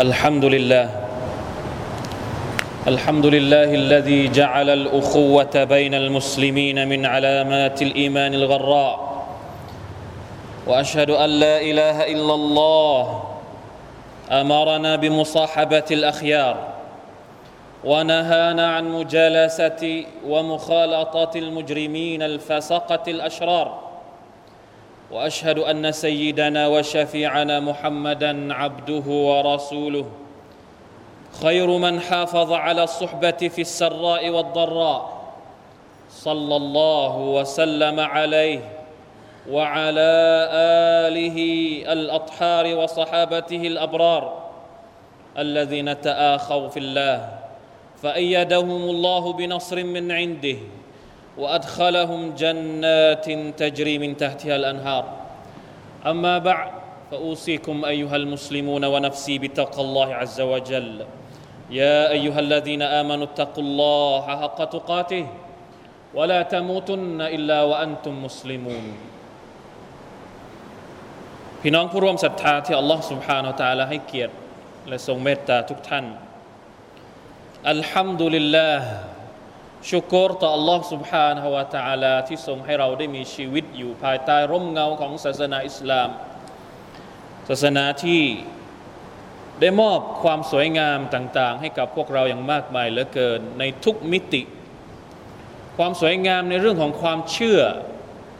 الحمد لله. الحمد لله الذي جعل الأخوة بين المسلمين من علامات الإيمان الغراء. وأشهد أن لا إله إلا الله. أمرنا بمصاحبة الأخيار. ونهانا عن مجالسة ومخالطة المجرمين الفسقة الأشرار. وأشهد أن سيدنا وشفيعنا محمدا عبده ورسوله. خير من حافظ على الصحبة في السراء والضراء. صلى الله وسلم عليه وعلى آله الأطهار وصحابته الأبرار الذين تآخوا في الله فأيدهم الله بنصر من عنده وادخلهم جنات تجري من تحتها الانهار اما بعد فاوصيكم ايها المسلمون ونفسي بتقى الله عز وجل يا ايها الذين امنوا اتقوا الله حق تقاته ولا تموتن الا وانتم مسلمون พี่น้องผู้ร่วมศรัทธาที่อัลลอฮ์ سبحانه และ تعالى ให้เกียรติและทรงเมตตาทุกท่านอัลฮัมดุลิลลาห์ ชุกรต่อ Allah سبحانه และ تعالى ที่ทรงให้เราได้มีชีวิตอยู่ภายใต้ร่มเงาของศาสนาอิสลาม ศาสนาที่ได้มอบความสวยงามต่าง ๆ ให้กับพวกเราอย่างมากมายเหลือเกินในทุกมิติ ความสวยงามในเรื่องของความเชื่อ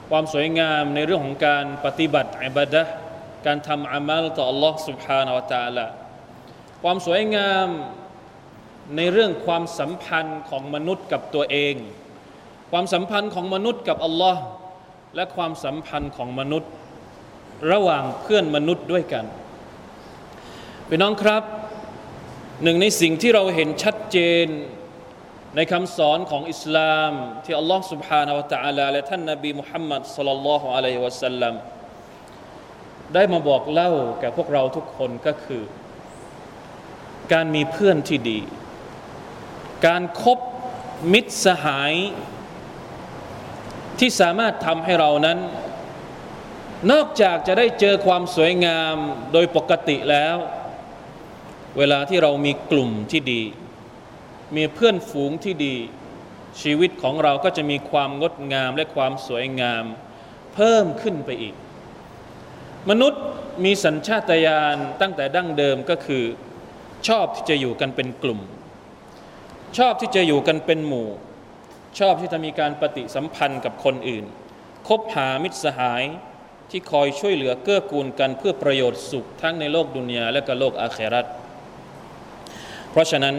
ความสวยงามในเรื่องของการปฏิบัติอิบาดะการทำอามัลต่อ Allah سبحانه และ تعالى ความสวยงาม ในเรื่องความสัมพันธ์ของมนุษย์กับตัวเอง ความสัมพันธ์ของมนุษย์กับอัลลอฮ์และความสัมพันธ์ของมนุษย์ ระหว่างเพื่อนมนุษย์ด้วยกันพี่น้องครับ หนึ่งในสิ่งที่เราเห็นชัดเจนในคำสอนของอิสลาม ที่อัลลอฮ์ سبحانه และ تعالى และท่านนบีมุฮัมมัดสัลลัลลอฮุอะลัยฮิวะสัลลัมได้มาบอกเล่าแก่พวกเราทุกคนก็คือ การมีเพื่อนที่ดี การครบมิตรสหาย ที่สามารถทำให้เรานั้น นอกจากจะได้เจอความสวยงามโดยปกติแล้ว เวลาที่เรามีกลุ่มที่ดี มีเพื่อนฝูงที่ดี ชีวิตของเราก็จะมีความงดงามและความสวยงาม เพิ่มขึ้นไปอีก มนุษย์มีสัญชาตญาณตั้งแต่ดั้งเดิมก็คือ ชอบที่จะอยู่กันเป็นกลุ่ม ชอบที่จะอยู่กันเป็นหมู่ ชอบที่จะมีการปฏิสัมพันธ์กับคนอื่น คบหามิตรสหายที่คอยช่วยเหลือเกื้อกูลกันเพื่อประโยชน์สุขทั้งในโลกดุนยาและก็โลกอาเครัตเพราะฉะนั้น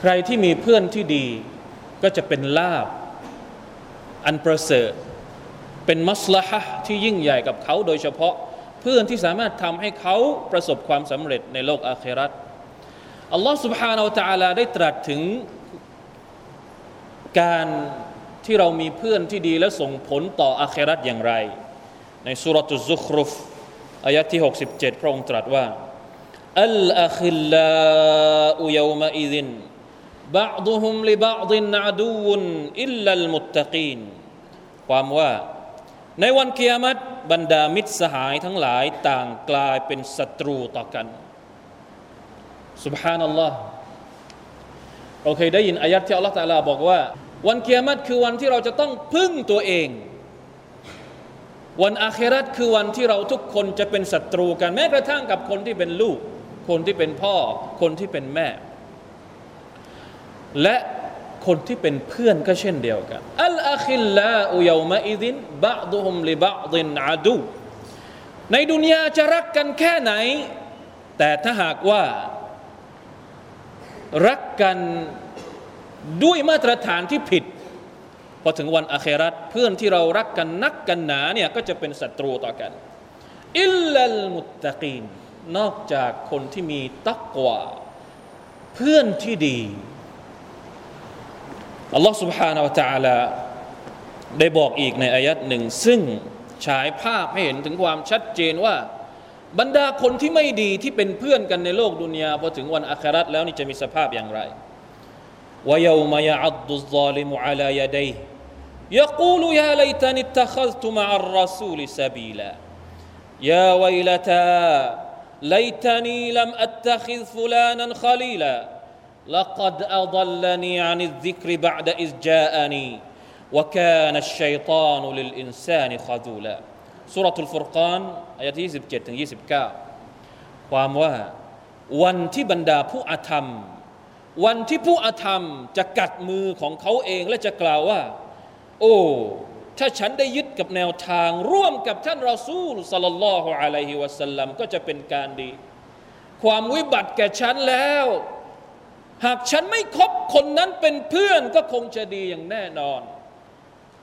ใครที่มีเพื่อนที่ดีก็จะเป็นลาบอันประเสริฐเป็นมัสลาฮะที่ยิ่งใหญ่กับเขาโดยเฉพาะเพื่อนที่สามารถทำให้เขาประสบความสำเร็จในโลกอาเครัต อัลลอฮ์ سبحانه และ تعالى ได้ตรัสถึง การที่เรามีเพื่อนที่ดีและส่งผลต่ออาครัตอย่างไร ในสุรตุซุครุฟอายะที่ 67 พระองค์ตรัสว่าอัลอาคิลลาอุยามะอิดิน بعضهم لبعض عدو إلا المتقين ความว่า ในวันกิยามัตบรรดามิตรสหายทั้งหลายต่างกลายเป็นศัตรูต่อกัน สุบฮานัลลอฮ์เราเคยได้ยินอายัดที่อัลลอฮฺตาลาบอกว่า วันเกียรติคือวันที่เราจะต้องพึ่งตัวเอง วันอาเครัตคือวันที่เราทุกคนจะเป็นศัตรูกันแม้กระทั่งกับคนที่เป็นลูก คนที่เป็นพ่อ คนที่เป็นแม่ และคนที่เป็นเพื่อนก็เช่นเดียวกันอัลอาคิลลาอุยามะอิดินบะดุฮุมลิบะดินอาดูในดุนยาจะรักกันแค่ไหน แต่ถ้าหากว่า รักกันด้วยมาตรฐานที่ผิด พอถึงวันอาคราตเพื่อนที่เรารักกันนักกันหนาเนี่ยก็จะเป็นศัตรูต่อกัน อิลลัลมุตตะกีนนอกจากคนที่มีตักกว่าเพื่อนที่ดีอัลลอฮ์ سبحانه และ تعالى ได้บอกอีกในอายัดหนึ่ง ซึ่งฉายภาพให้เห็นถึงความชัดเจนว่า บรรดาคนที่ไม่ดีที่เป็นเพื่อนกันในโลกดุนยาพอถึงวันอาคราตแล้วนี่จะมีสภาพอย่างไรวายามายอัดดุซาลิมุอาลายาดัย يقول يا ليتني اتخذت مع الرسول سبيلا يا ويلتى ليتني لم أتخذ فلانا خليلا لقد أضلني عن الذكر بعد إذ جاءني وكان الشيطان للإنسان خذولا สุรทูลฟุรกานอายะที่ 27ถึง29 ความว่าวันที่บรรดาผู้อาธรรม วันที่ผู้อาธรรมจะกัดมือของเขาเองและจะกล่าวว่า โอ้ถ้าฉันได้ยึดกับแนวทางร่วมกับท่านรอซูลสัลลัลลอฮุอะลัยฮิวะสัลลัมก็จะเป็นการดี ความวิบัติแก่ฉันแล้ว หากฉันไม่คบคนนั้นเป็นเพื่อนก็คงจะดีอย่างแน่นอน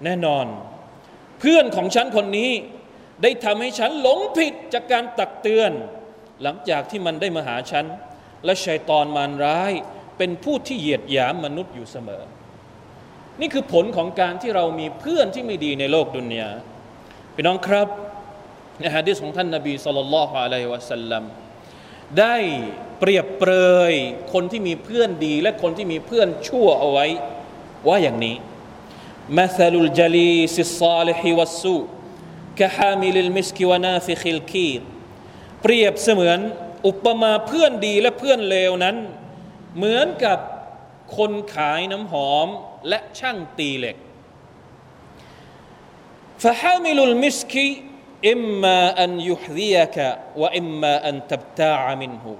แน่นอน เพื่อนของฉันคนนี้ ได้ทำให้ฉันหลงผิดจากการตักเตือน หลังจากที่มันได้มาหาฉัน และชัยตอนมารร้าย เป็นผู้ที่เหยียดหยามมนุษย์อยู่เสมอ นี่คือผลของการที่เรามีเพื่อนที่ไม่ดีในโลกดุนยาพี่น้องครับในฮะดิษของท่านนบีสุลต่านละฮ์อะลัยฮิวะสัลลัมได้เปรียบเปรยคนที่มีเพื่อนดี และคนที่มีเพื่อนชั่วเอาไว้ ว่าอย่างนี้ مثل الجليس الصالح والسوء كحامل المسك ونافخ الكير เปรียบเสมือนอุปมาเพื่อนดีและเพื่อนเลวนั้น เหมือนกับคนขายน้ำหอมและช่างตีเหล็ก فحامل المسك إما أن يحذيك وإما أن تبتاع منه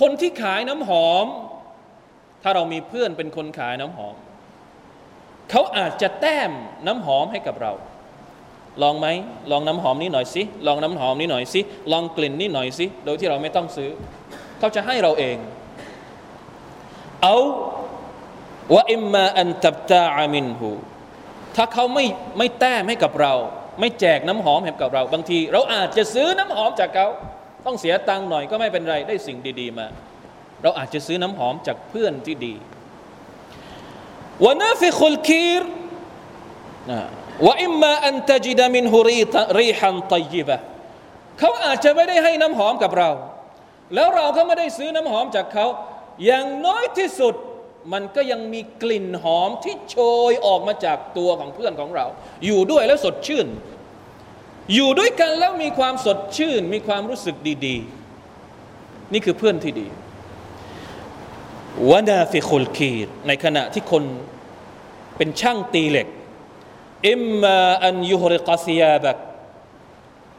คนที่ขายน้ำหอม ถ้าเรามีเพื่อนเป็นคนขายน้ำหอม เขาอาจจะแต้มน้ำหอมให้กับเรา ลองไหมลองน้ำหอมนี้หน่อยสิลองน้ำหอมนี้หน่อยสิลองกลิ่นนี้หน่อยสิโดยที่เราไม่ต้องซื้อ เขาจะให้เราเองเอาว่าอิมมาอันตับตาอามินหูถ้าเขาไม่ไม่แต้มให้กับเรา ไม่แจกน้ำหอมให้กับเรา บางที เราอาจจะซื้อน้ำหอมจากเขาต้องเสียตังค์หน่อยก็ไม่เป็นไรได้สิ่งดี ๆ มา เราอาจจะซื้อน้ำหอมจากเพื่อนที่ดีวนาฟิคุลคีร ว่าอิมมาอันตจิดามินฮุรีรีฮันตยิบะเขาอาจจะไม่ได้ให้น้ำหอมกับเรา แล้วเราก็ไม่ได้ซื้อน้ำหอมจากเขา อย่างน้อยที่สุดมันก็ยังมีกลิ่นหอมที่โชยออกมาจากตัวของเพื่อนของเรา อยู่ด้วยแล้วสดชื่น อยู่ด้วยกันแล้วมีความสดชื่น มีความรู้สึกดีๆ นี่คือเพื่อนที่ดีวนาฟิคุลคีรในขณะที่คนเป็นช่างตีเหล็ก อิมมาอันยุฮริกาซียาบัก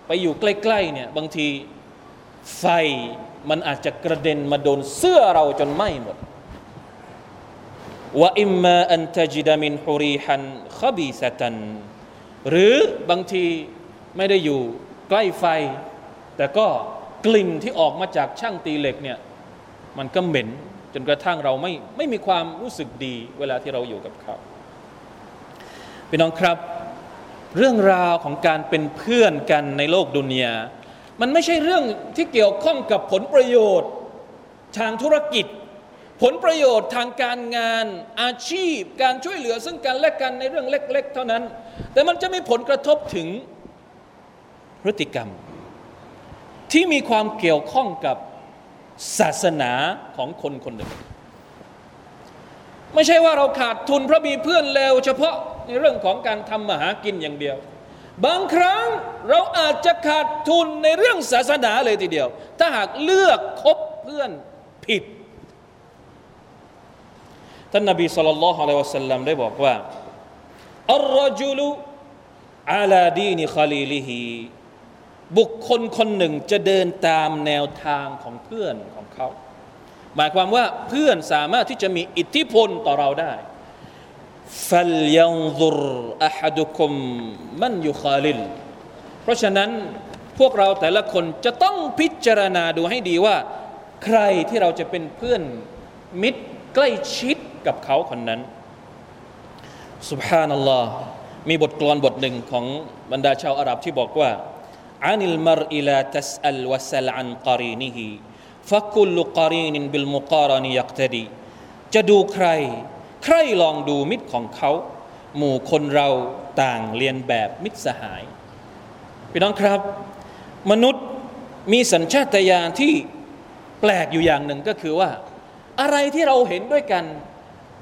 ไปอยู่ใกล้ๆเนี่ยบางทีไฟมันอาจจะกระเด็นมาโดนเสื้อเราจนไหม้หมดว่าอิมมาอันตจิดามินฮุรีฮันขบีสตันหรือบางทีไม่ได้อยู่ใกล้ไฟ แต่ก็กลิ่นที่ออกมาจากช่างตีเหล็กเนี่ยมันก็เหม็นจนกระทั่งเราไม่ไม่มีความรู้สึกดีเวลาที่เราอยู่กับเขา พี่น้องครับ เรื่องราวของการเป็นเพื่อนกันในโลกดุนยามันไม่ใช่เรื่องที่เกี่ยวข้องกับผลประโยชน์ทางธุรกิจ ผลประโยชน์ทางการงานอาชีพ การช่วยเหลือซึ่งกันและกันในเรื่องเล็ก ๆ เท่านั้น แต่มันจะมีผลกระทบถึงพฤติกรรม ที่มีความเกี่ยวข้องกับศาสนาของคนคนหนึ่ง ไม่ใช่ว่าเราขาดทุนเพราะมีเพื่อนเลวเฉพาะ ในเรื่องของการทำมาหากินอย่างเดียว บางครั้งเราอาจจะขาดทุนในเรื่องศาสนาเลยทีเดียว ถ้าหากเลือกคบเพื่อนผิด ท่านนบีสุลต่านละฮ์อะลัยวะสัลลัมได้บอกว่าอัลรจุลุอาลาดีนิคาลีลิฮีบุคคลคนหนึ่งจะเดินตามแนวทางของเพื่อนของเขา หมายความว่าเพื่อนสามารถที่จะมีอิทธิพลต่อเราได้ ฟัลยันซุรอะฮัดุคุมมันยุคาลิลเพราะฉะนั้นพวกเราแต่ละคนจะต้องพิจารณาดูให้ดีว่า ใครที่เราจะเป็นเพื่อนมิตรใกล้ชิดกับเขาคนนั้น سبحان الله มีบทกลอนบทหนึ่งของบรรดาชาวอาหรับที่บอกว่าعن المرء لا تسأل وسل عن قرينه فكل قرين بالمقارن يقتدي จะดูใคร ใครลองดูมิตรของเขา หมู่คนเราต่างเรียนแบบมิตรสหายพี่น้องครับ มนุษย์มีสัญชาตญาณที่แปลกอยู่อย่างหนึ่งก็คือว่า อะไรที่เราเห็นด้วยกัน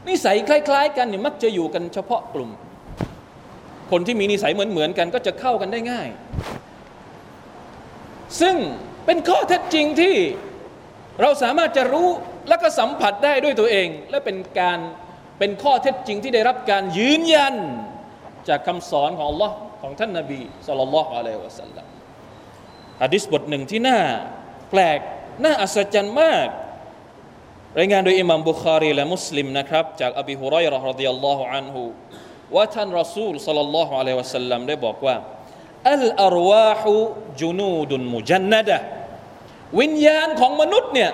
นิสัยคล้าย ๆ กันเนี่ยมักจะอยู่กันเฉพาะกลุ่ม คนที่มีนิสัยเหมือนๆกันก็จะเข้ากันได้ง่าย ซึ่งเป็นข้อเท็จจริงที่เราสามารถจะรู้และก็สัมผัสได้ด้วยตัวเอง และเป็นการ เป็นข้อเท็จจริงที่ได้รับการยืนยันจากคำสอนของ Allah ของท่านนาบีสุลต่านละอะลัยวะสัลลัมฮะดิษบทหนึ่งที่น่าแปลกน่าอัศจรรย์มาก รายงานโดยอิมามบุคารีและมุสลิมนะครับ จากอบีฮุไรรห์รดิยัลลอฮุอันฮุว่าท่านรอซูลสัลลัลลอฮุอะลัยวะสัลลัมได้บอกว่าอัลอารวาฮุจุนูดุนมุจันนดะวิญญาณของมนุษย์เนี่ย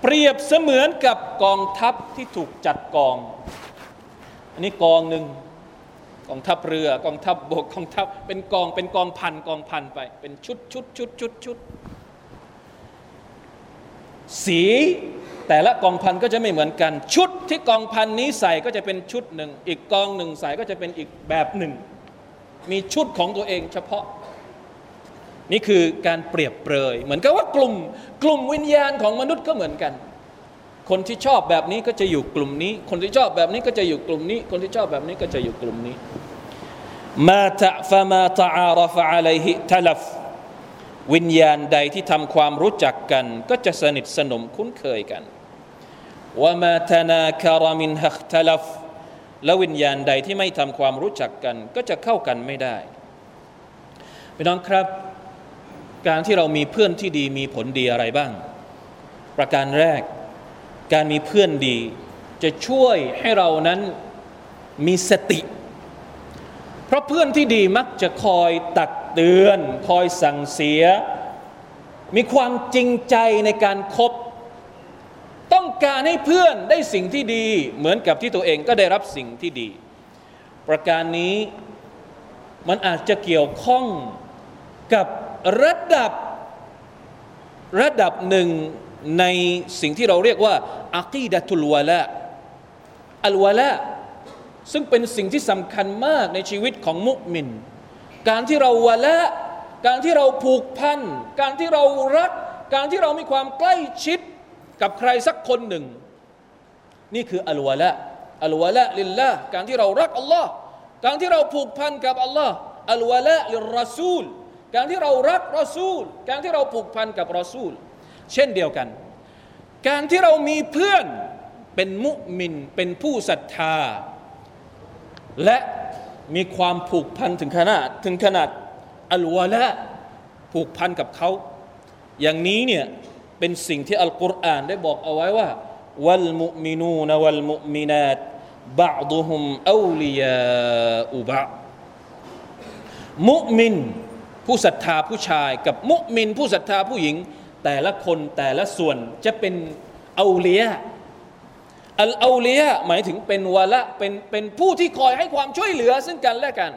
เปรียบเสมือนกับกองทัพที่ถูกจัดกอง อันนี้กองหนึ่งกองทัพเรือกองทัพบบกกองทัพเป็นกองเป็นกองพันกองพันไป เป็นชุดชุดชุดชุดชุดสีแต่ละกองพันก็จะไม่เหมือนกัน ชุดที่กองพันนี้ใส่ก็จะเป็นชุดหนึ่ง อีกกองหนึ่งใส่ก็จะเป็นอีกแบบหนึ่ง มีชุดของตัวเองเฉพาะ นี่คือการเปรียบเปรย เหมือนกับว่ากลุ่ม กลุ่มวิญญาณของมนุษย์ก็เหมือนกัน คนที่ชอบแบบนี้ก็จะอยู่กลุ่มนี้ คนที่ชอบแบบนี้ก็จะอยู่กลุ่มนี้ คนที่ชอบแบบนี้ก็จะอยู่กลุ่มนี้มาตะฟะมาตะอารฟะอะลัยฮิทลัฟวิญญาณใดที่ทำความรู้จักกัน ก็จะสนิทสนมคุ้นเคยกันว่ามาธนาคารมินฮักทลัฟและวิญญาณใดที่ไม่ทำความรู้จักกัน ก็จะเข้ากันไม่ได้พี่น้องครับ การที่เรามีเพื่อนที่ดีมีผลดีอะไรบ้าง ประการแรก การมีเพื่อนดี จะช่วยให้เรานั้นมีสติ เพราะเพื่อนที่ดีมักจะคอยตักเตือน คอยสั่งเสีย มีความจริงใจในการครบต้องการให้เพื่อนได้สิ่งที่ดี เหมือนกับที่ตัวเองก็ได้รับสิ่งที่ดี ประการนี้มันอาจจะเกี่ยวข้องกับ ระดับระดับหนึ่งในสิ่งที่เราเรียกว่าอักีดะทุลวะละอัลวะละซึ่งเป็นสิ่งที่สำคัญมากในชีวิตของมุมิน การที่เราวะละการที่เราผูกพัน การที่เรารัก การที่เรามีความใกล้ชิดกับใครสักคนหนึ่ง นี่คืออัลวะละอัลวะละลิลละการที่เรารักอัลลอฮ์การที่เราผูกพันกับอัลลอฮ์อัลวะละลิรอซูล การที่เรารักรอซูล การที่เราผูกพันกับรอซูล เช่นเดียวกัน การที่เรามีเพื่อนเป็นมุมินเป็นผู้ศรัทธา และมีความผูกพันถึงขนาดถึงขนาดอัลวะละผูกพันกับเขา อย่างนี้เนี่ยเป็นสิ่งที่อัลกุรอานได้บอกเอาไว้ว่าวัลมุมินูนวัลมุมินาตบะดุฮุมอูลียาอุบะมุมิน ผู้ศรัทธาผู้ชายกับมุมิน ผู้ศรัทธาผู้หญิง แต่ละคนแต่ละส่วนจะเป็นเอูลียอัลอูลียหมายถึงเป็นวะละเป็นเป็นผู้ที่คอยให้ความช่วยเหลือซึ่งกันและกัน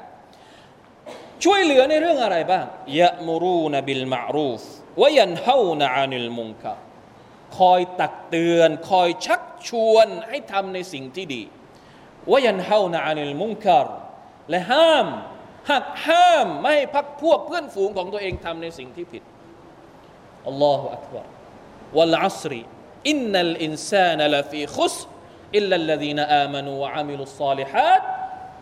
ช่วยเหลือในเรื่องอะไรบ้างيأمرون بالمعروف وينهون عن المنكر คอยตักเตือน คอยชักชวนให้ทำในสิ่งที่ดีوينهون عن المنكر และห้าม หักห้ามไม่ให้พรรคพวกเพื่อนฝูงของตัวเองทำในสิ่งที่ผิดالله أكبر والعصر إن الإنسان لفي خسر إلا الذين آمنوا وعملوا الصالحات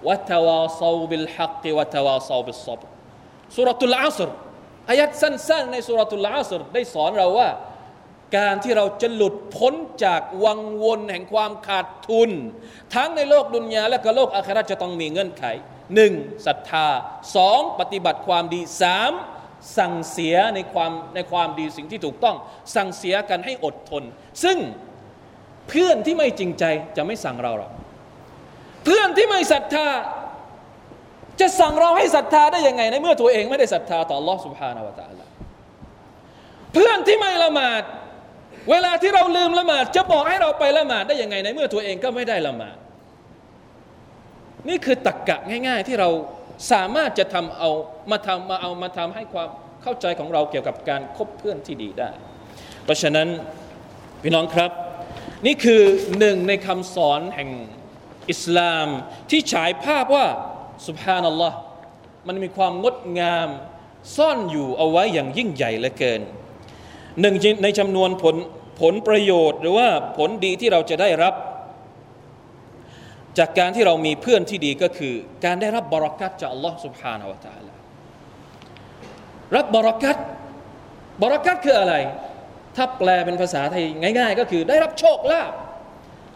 วะตวาซาบิลฮักวะตวาซาบิลซับสุรตุลอัสรอายัดสั้นๆในสุรตุลลาสรได้สอนเราว่าการที่เราจะหลุดพ้นจากวังวนแห่งความขาดทุน ทั้งในโลกดุนยาและก็โลกอาคราจะต้องมีเงื่อนไข หนึ่งศรัทธาสองปฏิบัติความดีสามสั่งเสียในความในความดีสิ่งที่ถูกต้อง สั่งเสียกันให้อดทน ซึ่งเพื่อนที่ไม่จริงใจจะไม่สั่งเราหรอกเพื่อนที่ไม่ศรัทธาจะสั่งเราให้ศรัทธาได้ยังไงในเมื่อตัวเองไม่ได้ศรัทธาต่อ Allah سبحانه และ تعالى เพื่อนที่ไม่ละหมาด เวลาที่เราลืมละหมาด จะบอกให้เราไปละหมาดได้ยังไงในเมื่อตัวเองก็ไม่ได้ละหมาด นี่คือตักกะง่าย ๆ ที่เราสามารถจะทำเอามาทำมาเอามาทำให้ความเข้าใจของเราเกี่ยวกับการคบเพื่อนที่ดีได้ เพราะฉะนั้นพี่น้องครับ นี่คือหนึ่งในคำสอนแห่งอิสลามที่ฉายภาพว่าสุบฮานัลลอฮ์มันมีความงดงามซ่อนอยู่เอาไว้อย่างยิ่งใหญ่เหลือเกินหนึ่งในจำนวนผลผลประโยชน์หรือว่าผลดีที่เราจะได้รับ จากการที่เรามีเพื่อนที่ดีก็คือ การได้รับบารักัตจากอัลลอฮ์ سبحانه และ تعالى รับบารักัต บรักัตคืออะไร ถ้าแปลเป็นภาษาไทยง่าย ๆ ก็คือได้รับโชคลาภ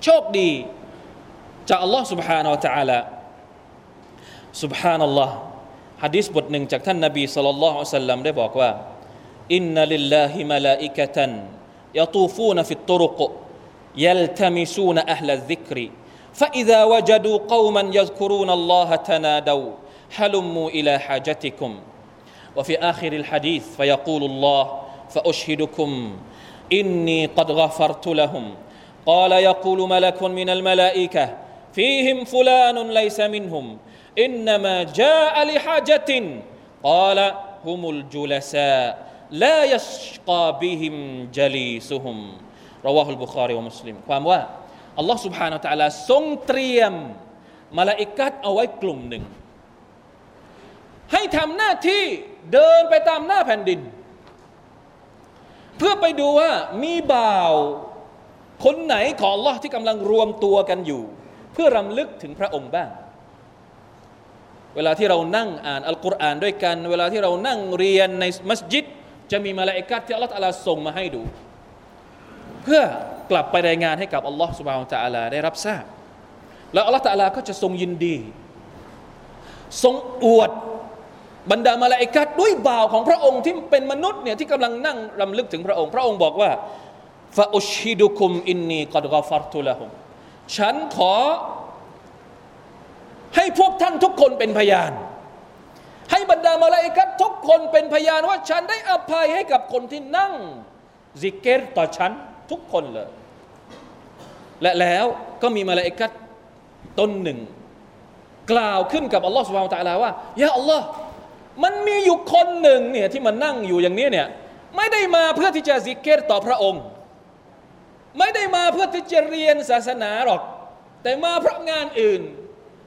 โชคดี จากอัลลอฮ์ سبحانه และ تعالى سبحان الله ฮะดิษบทหนึ่งจากท่านนบีสุลต่านละฮ์สัลลัมได้บอกว่าอินนัลิลลาฮิมลาอิกะตันยตูฟูนฟิตตุรุก يلتمسون أهل الذكر فإذا وجدوا قوما يذكرون الله تنادوا هلموا إلى حاجتكم وفي آخر الحديث فيقول الله فأشهدكم إني قد غفرت لهم قال يقول ملك من الملائكة فيهم فلان ليس منهم إنما جاء لحاجة قال هم الجلساء لا يشقى بهم جليسهم رواه البخاري ومسلم ความว่า อัลลอฮ์ سبحانه และ تعالى ทรงเตรียมมาลาอิกัดเอาไว้กลุ่มหนึ่งให้ทำหน้าที่เดินไปตามหน้าแผ่นดิน เพื่อไปดูว่ามีบ่าวคนไหนของ Allah ที่กำลังรวมตัวกันอยู่ เพื่อรำลึกถึงพระองค์บ้าง เวลาที่เรานั่งอ่านอัลกุรอานด้วยกัน เวลาที่เรานั่งเรียนในมัสยิด จะมีมาลาอิกัดที่อัลลอฮฺตาลาส่งมาให้ดู เพื่อ กลับไปรายงานให้กับอัลลอฮฺสุบานตะอาลาได้รับทราบ แล้วอัลลอฮฺตะอาลาก็จะทรงยินดี ทรงอวดบรรดามาลาอิกัดด้วยบ่าวของพระองค์ที่เป็นมนุษย์เนี่ยที่กำลังนั่งรำลึกถึงพระองค์ พระองค์บอกว่าฟาอุชิดุคุมอินนีกัดกาฟัรตุละหุมฉันขอ ให้พวกท่านทุกคนเป็นพยาน ให้บรรดามาลาอิกัดทุกคนเป็นพยานว่าฉันได้อภัยให้กับคนที่นั่งซิกิรต่อฉันทุกคนเลย และแล้วก็มีมาลาอิกัตตนหนึ่ง กล่าวขึ้นกับอัลลอฮฺ سبحانه وتعالى ว่า يا الله มันมีอยู่คนหนึ่งเนี่ยที่มันนั่งอยู่อย่างนี้เนี่ยไม่ได้มาเพื่อที่จะซิกิรต่อพระองค์ ไม่ได้มาเพื่อที่จะเรียนศาสนาหรอก แต่มาเพราะงานอื่น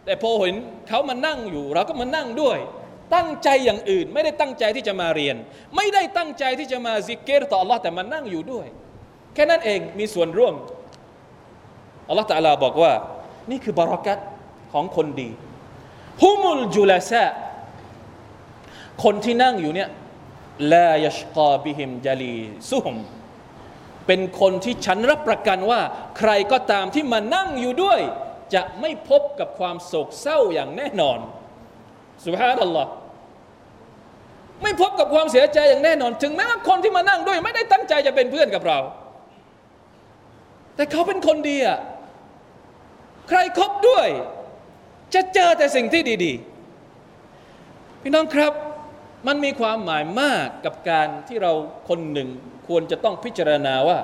แต่พอเห็นเขามานั่งอยู่ เราก็มานั่งด้วย ตั้งใจอย่างอื่น ไม่ได้ตั้งใจที่จะมาเรียน ไม่ได้ตั้งใจที่จะมาซิกเกตต่อ Allah แต่มานั่งอยู่ด้วย แค่นั้นเองมีส่วนร่วม อัลลอฮฺตะลาบอกว่า นี่คือบารักัตของคนดีฮุมุลจุลาซะคนที่นั่งอยู่เนี่ยลายชกาบิฮิมจาลีซุฮมเป็นคนที่ฉันรับประกันว่า ใครก็ตามที่มานั่งอยู่ด้วย จะไม่พบกับความโศกเศร้าอย่างแน่นอนสุภาพนัลลอฮ์ไม่พบกับความเสียใจอย่างแน่นอน ถึงแม้ว่าคนที่มานั่งด้วย ไม่ได้ตั้งใจจะเป็นเพื่อนกับเรา แต่เขาเป็นคนดีอะ ใครครบด้วย จะเจอแต่สิ่งที่ดีๆ พี่น้องครับมันมีความหมายมากกับการที่เราคนหนึ่งควรจะต้องพิจารณาว่า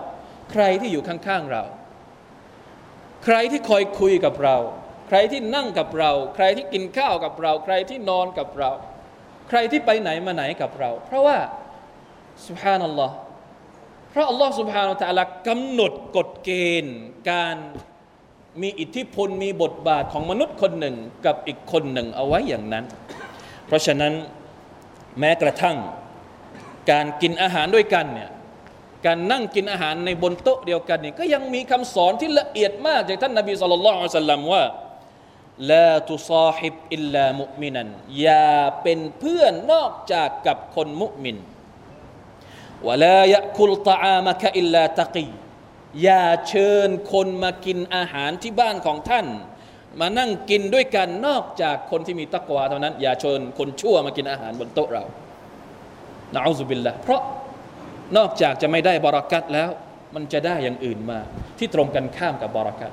ใครที่อยู่ข้างๆเรา ใครที่คอยคุยกับเรา ใครที่นั่งกับเรา ใครที่กินข้าวกับเรา ใครที่นอนกับเรา ใครที่ไปไหนมาไหนกับเรา เพราะว่าสุภานัลลอฮ์เพราะอัลลอฮ์สุบฮานาตะลากำหนดกฎเกณฑ์การ มีอิทธิพลมีบทบาทของมนุษย์คนหนึ่งกับอีกคนหนึ่งเอาไว้อย่างนั้น เพราะฉะนั้นแม้กระทั่งการกินอาหารด้วยกันเนี่ยการนั่งกินอาหารในบนโต๊ะเดียวกันนี่ก็ยังมีคำสอนที่ละเอียดมากจากท่านนบีสุลต่านละสัลลัมว่าลาตุซาฮิบอิลลามุมินันอย่าเป็นเพื่อนนอกจากกับคนมุมินวลายะคุลตามะกอิลลาตะกี อย่าเชิญคนมากินอาหารที่บ้านของท่าน มานั่งกินด้วยกันนอกจากคนที่มีตักวาเท่านั้น อย่าเชิญคนชั่วมากินอาหารบนโต๊ะเรานะอูซุบิลละเพราะนอกจากจะไม่ได้บารักัตแล้ว มันจะได้อย่างอื่นมา ที่ตรงกันข้ามกับบารักัต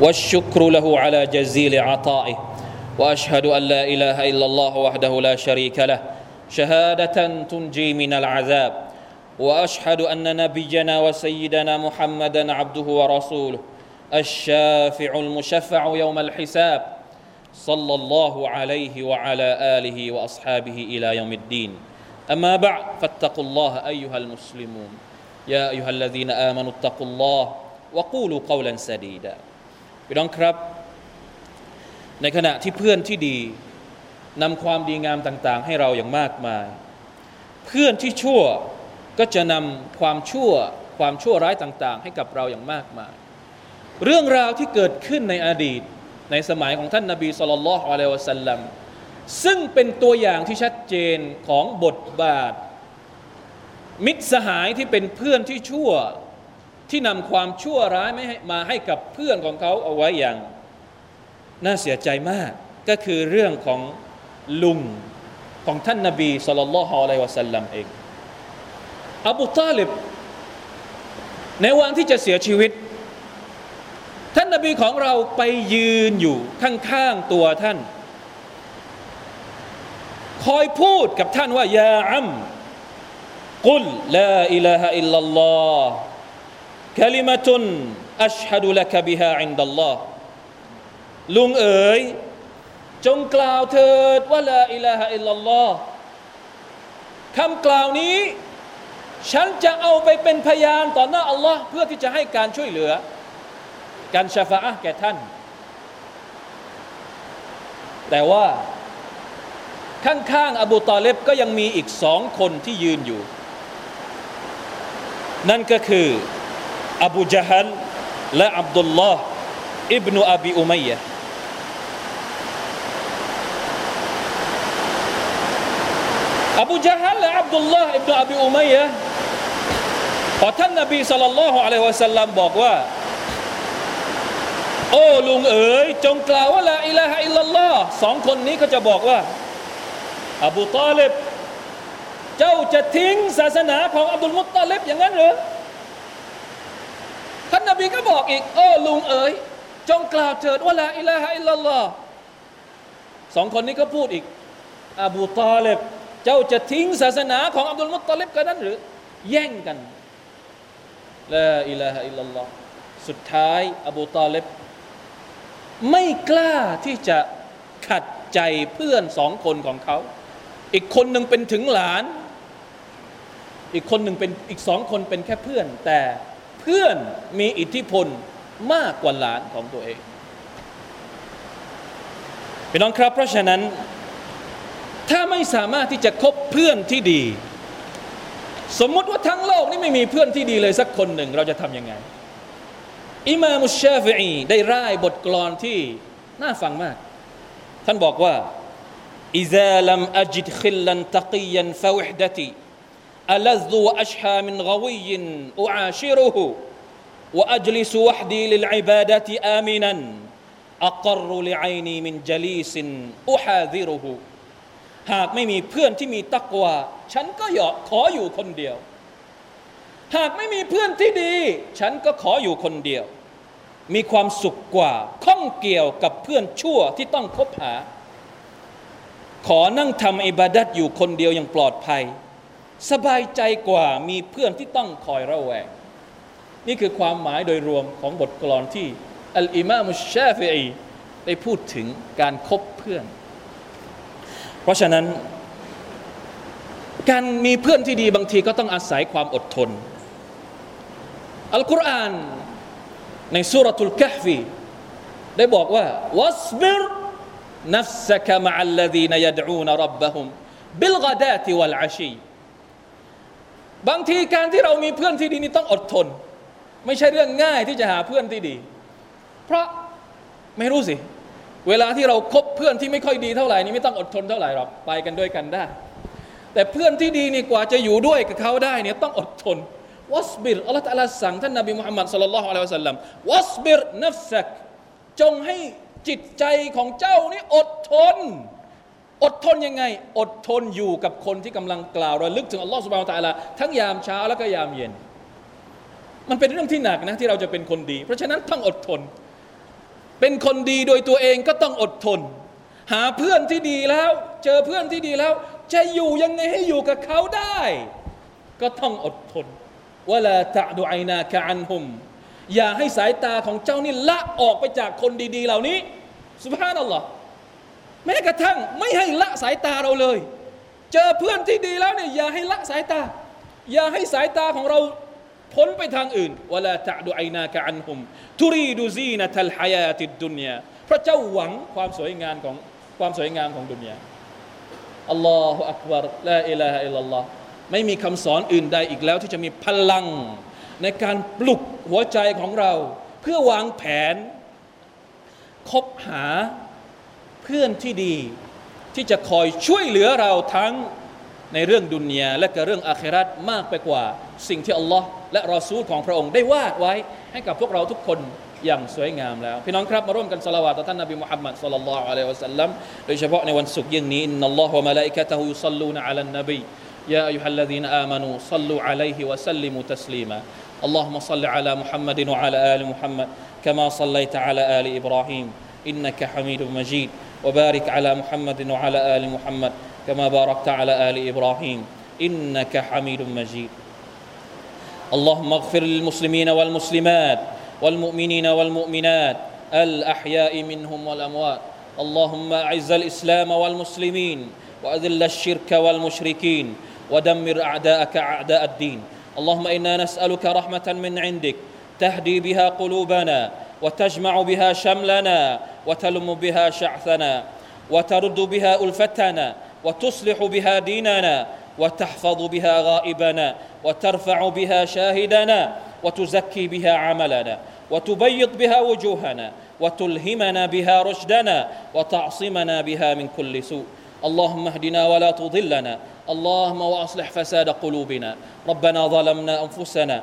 والشكر له على جزيل عطائه. وأشهد أن لا إله إلا الله وحده لا شريك له. شهادة تنجي من العذاب. وأشهد أن نبينا وسيدنا محمدا عبده ورسوله الشافع المشفع يوم الحساب. صلى الله عليه وعلى آله وأصحابه إلى يوم الدين. أما بعد فاتقوا الله أيها المسلمون. يا أيها الذين آمنوا اتقوا الله وقولوا قولا سديدا. พี่น้องครับ ในขณะที่เพื่อนที่ดีนำความดีงามต่าง ๆ ให้เราอย่างมากมาย เพื่อนที่ชั่วก็จะนำความชั่วความชั่วร้ายต่าง ๆ ให้กับเราอย่างมากมาย เรื่องราวที่เกิดขึ้นในอดีตในสมัยของท่านนาบีสุลต่านละอะลัยวะสัลลัมซึ่งเป็นตัวอย่างที่ชัดเจนของบทบาท มิตรสหายที่เป็นเพื่อนที่ชั่ว ที่นำความชั่วร้ายไม่ให้มาให้กับเพื่อนของเขาเอาไว้อย่างน่าเสียใจมาก ก็คือเรื่องของลุงของท่านนาบีสุลต่านละฮ์อะลัยวะสัลลัมเองอบูตาลิบในวันที่จะเสียชีวิต ท่านนาบีของเราไปยืนอยู่ข้างๆตัวท่าน คอยพูดกับท่านว่า يا عم قل لا إله إلا الله كلمة أشهد لك بها عند الله ลุงเอ๋ยจงกล่าวเถิดว่า لا إله إلا الله คำกล่าวนี้ ฉันจะเอาไปเป็นพยานต่อหน้าอัลลอฮ์เพื่อที่จะให้การช่วยเหลือ การชาฟาอะแก่ท่าน แต่ว่า ข้างๆอบูตอเลบก็ยังมีอีกสองคนที่ยืนอยู่ นั่นก็คือ อบูจฮัลและอับดุลลอฮ์อิบนุอบีอุมัยยะอบูจฮัลและอับดุลลอฮ์อิบนุอบีอุมัยยะพอท่านนบีสัลลัลลอฮุอะลัยฮิวะสัลลัมบอกว่า โอ้ลุงเอ๋ยจงกล่าวว่าละอิลาฮะอิลลัลลอฮ์สองคนนี้ก็จะบอกว่า อบูตาลิบ เจ้าจะทิ้งศาสนาของอับดุลมุตตาลิบอย่างนั้นหรือท่า นบีก็บอกอีกโอ้ลุงเอ๋ยจงกล่าวเถิดว่าละอิลาฮะอิลลัลลอฮ์สองคนนี้ก็พูดอีกอบูตาเลบเจ้าจะทิ้งศาสนาของอับดุลมุตตาลิบกันนั้นหรือ แย่งกันละอิลาฮะอิลลัลลอฮ์สุดท้าย อบูตาเลบไม่กล้าที่จะขัดใจเพื่อนสองคนของเขา อีกคนหนึ่งเป็นถึงหลาน อีกคนหนึ่งเป็นอีกสองคนเป็นแค่เพื่อนแต่ พื่อนมีอิทธิพลมากกว่าหลานของตัวเองพี่น้องครับ เพราะฉะนั้น ถ้าไม่สามารถที่จะคบเพื่อนที่ดี สมมติว่าทั้งโลกนี่ไม่มีเพื่อนที่ดีเลยสักคนหนึ่งเราจะทำยังไงอิมามุชชาฟีได้ร่ายบทกลอนที่น่าฟังมาก ท่านบอกว่าอิซาลัมอจิดขิลลันตะกียันฟะวิฮดตี อัลซูอัช من غوي أعاشره وأجلس وحدي للعبادة آمنا أقر لعيني من جليس ามินันหากไม่มีเพื่อนที่มีตักวาฉันก็อยากขออยู่คนเดียว หากไม่มีเพื่อนที่ดี ฉันก็ขออยู่คนเดียว มีความสุขกว่าข้องเกี่ยวกับเพื่อนชั่วที่ต้องคบหา ขอนั่งทำอิบาดัตอยู่คนเดียวอย่างปลอดภัย สบายใจกว่ามีเพื่อนที่ต้องคอยระแวง นี่คือความหมายโดยรวมของบทกลอนที่อัลอิมามุชาฟิอีได้พูดถึงการคบเพื่อน เพราะฉะนั้น การมีเพื่อนที่ดีบางทีก็ต้องอาศัยความอดทน อัลกุรอานในสุรทุลกะฟีได้บอกว่าวัสบิร์นัฟสกะมะอัลลดีนยดูนรับบะฮุมบิลกดาติวัลอาชี บางทีการที่เรามีเพื่อนที่ดีนี่ต้องอดทน ไม่ใช่เรื่องง่ายที่จะหาเพื่อนที่ดี เพราะไม่รู้สิ เวลาที่เราคบเพื่อนที่ไม่ค่อยดีเท่าไหร่นี่ไม่ต้องอดทนเท่าไหร่หรอกไปกันด้วยกันได้ แต่เพื่อนที่ดีนี่กว่าจะอยู่ด้วยกับเขาได้เนี่ยต้องอดทนวัสบิรอัลลอฮฺตะลาสั่งท่านนบีมุฮัมมัดสุลลัลลอฮุอะลัยฮิวะสัลลัมวัสบิรนัฟซักจงให้จิตใจของเจ้านี่อดทน อดทนยังไง อดทนอยู่กับคนที่กำลังกล่าวระลึกถึงอัลลอฮฺสุบานตะลาทั้งยามเช้าแล้วก็ยามเย็น มันเป็นเรื่องที่หนักนะที่เราจะเป็นคนดี เพราะฉะนั้นต้องอดทน เป็นคนดีโดยตัวเองก็ต้องอดทน หาเพื่อนที่ดีแล้ว เจอเพื่อนที่ดีแล้ว จะอยู่ยังไงให้อยู่กับเขาได้ ก็ต้องอดทนวลาตะดูไอนากะอันฮุมอย่าให้สายตาของเจ้านี่ละออกไปจากคนดี ๆ เหล่านี้สุบฮานัลลอฮ์ แม้กระทั่งไม่ให้ละสายตาเราเลย เจอเพื่อนที่ดีแล้วเนี่ยอย่าให้ละสายตา อย่าให้สายตาของเราพ้นไปทางอื่นวลาตะดุไอนากะอันฮุมทุรีดูซีนะทัลฮายาติดดุนยาพระเจ้าหวังความสวยงามของความสวยงามของดุนยาอัลลอฮฺอักบารลาอิลาฮะอิลลัลลอฮไม่มีคำสอนอื่นใดอีกแล้วที่จะมีพลัง ในการปลุกหัวใจของเรา เพื่อวางแผน คบหา เพื่อนที่ดี ที่จะคอยช่วยเหลือเราทั้งในเรื่องดุนยาและก็เรื่องอาคราตมากไปกว่า สิ่งที่อัลลอฮ์และรอซูลของพระองค์ได้วาดไว้ ให้กับพวกเราทุกคนอย่างสวยงามแล้ว พี่น้องครับมาร่วมกันสละวาตต่อท่านนบีมุฮัมมัดสัลลัลลอฮุอะลัยฮิวะสัลลัมโดยเฉพาะในวันศุกร์ยิ่งนี้อินนัลลอฮฺวะมะลาอิกะตะฮุยุซัลลูนอะลันนบี يا أيها الذين آمنوا صلوا عليه وسلموا تسليما اللهم صل على محمد وعلى آل محمد كما صليت على آل إبراهيم إنك حميد مجيد وبارك على محمد وعلى آل محمد كما باركت على آل إبراهيم. إنك حميد مجيد. اللهم اغفر للمسلمين والمسلمات والمؤمنين والمؤمنات الأحياء منهم والأموات. اللهم أعز الإسلام والمسلمين وأذل الشرك والمشركين ودمر أعداءك أعداء الدين. اللهم إنا نسألك رحمة من عندك تهدي بها قلوبنا وتجمع بها شملنا وتلم بها شعثنا وترد بها ألفتنا وتصلح بها ديننا وتحفظ بها غائبنا وترفع بها شاهدنا وتزكي بها عملنا وتبيض بها وجوهنا وتلهمنا بها رشدنا وتعصمنا بها من كل سوء. اللهم اهدنا ولا تضلنا. اللهم وأصلح فساد قلوبنا. ربنا ظلمنا أنفسنا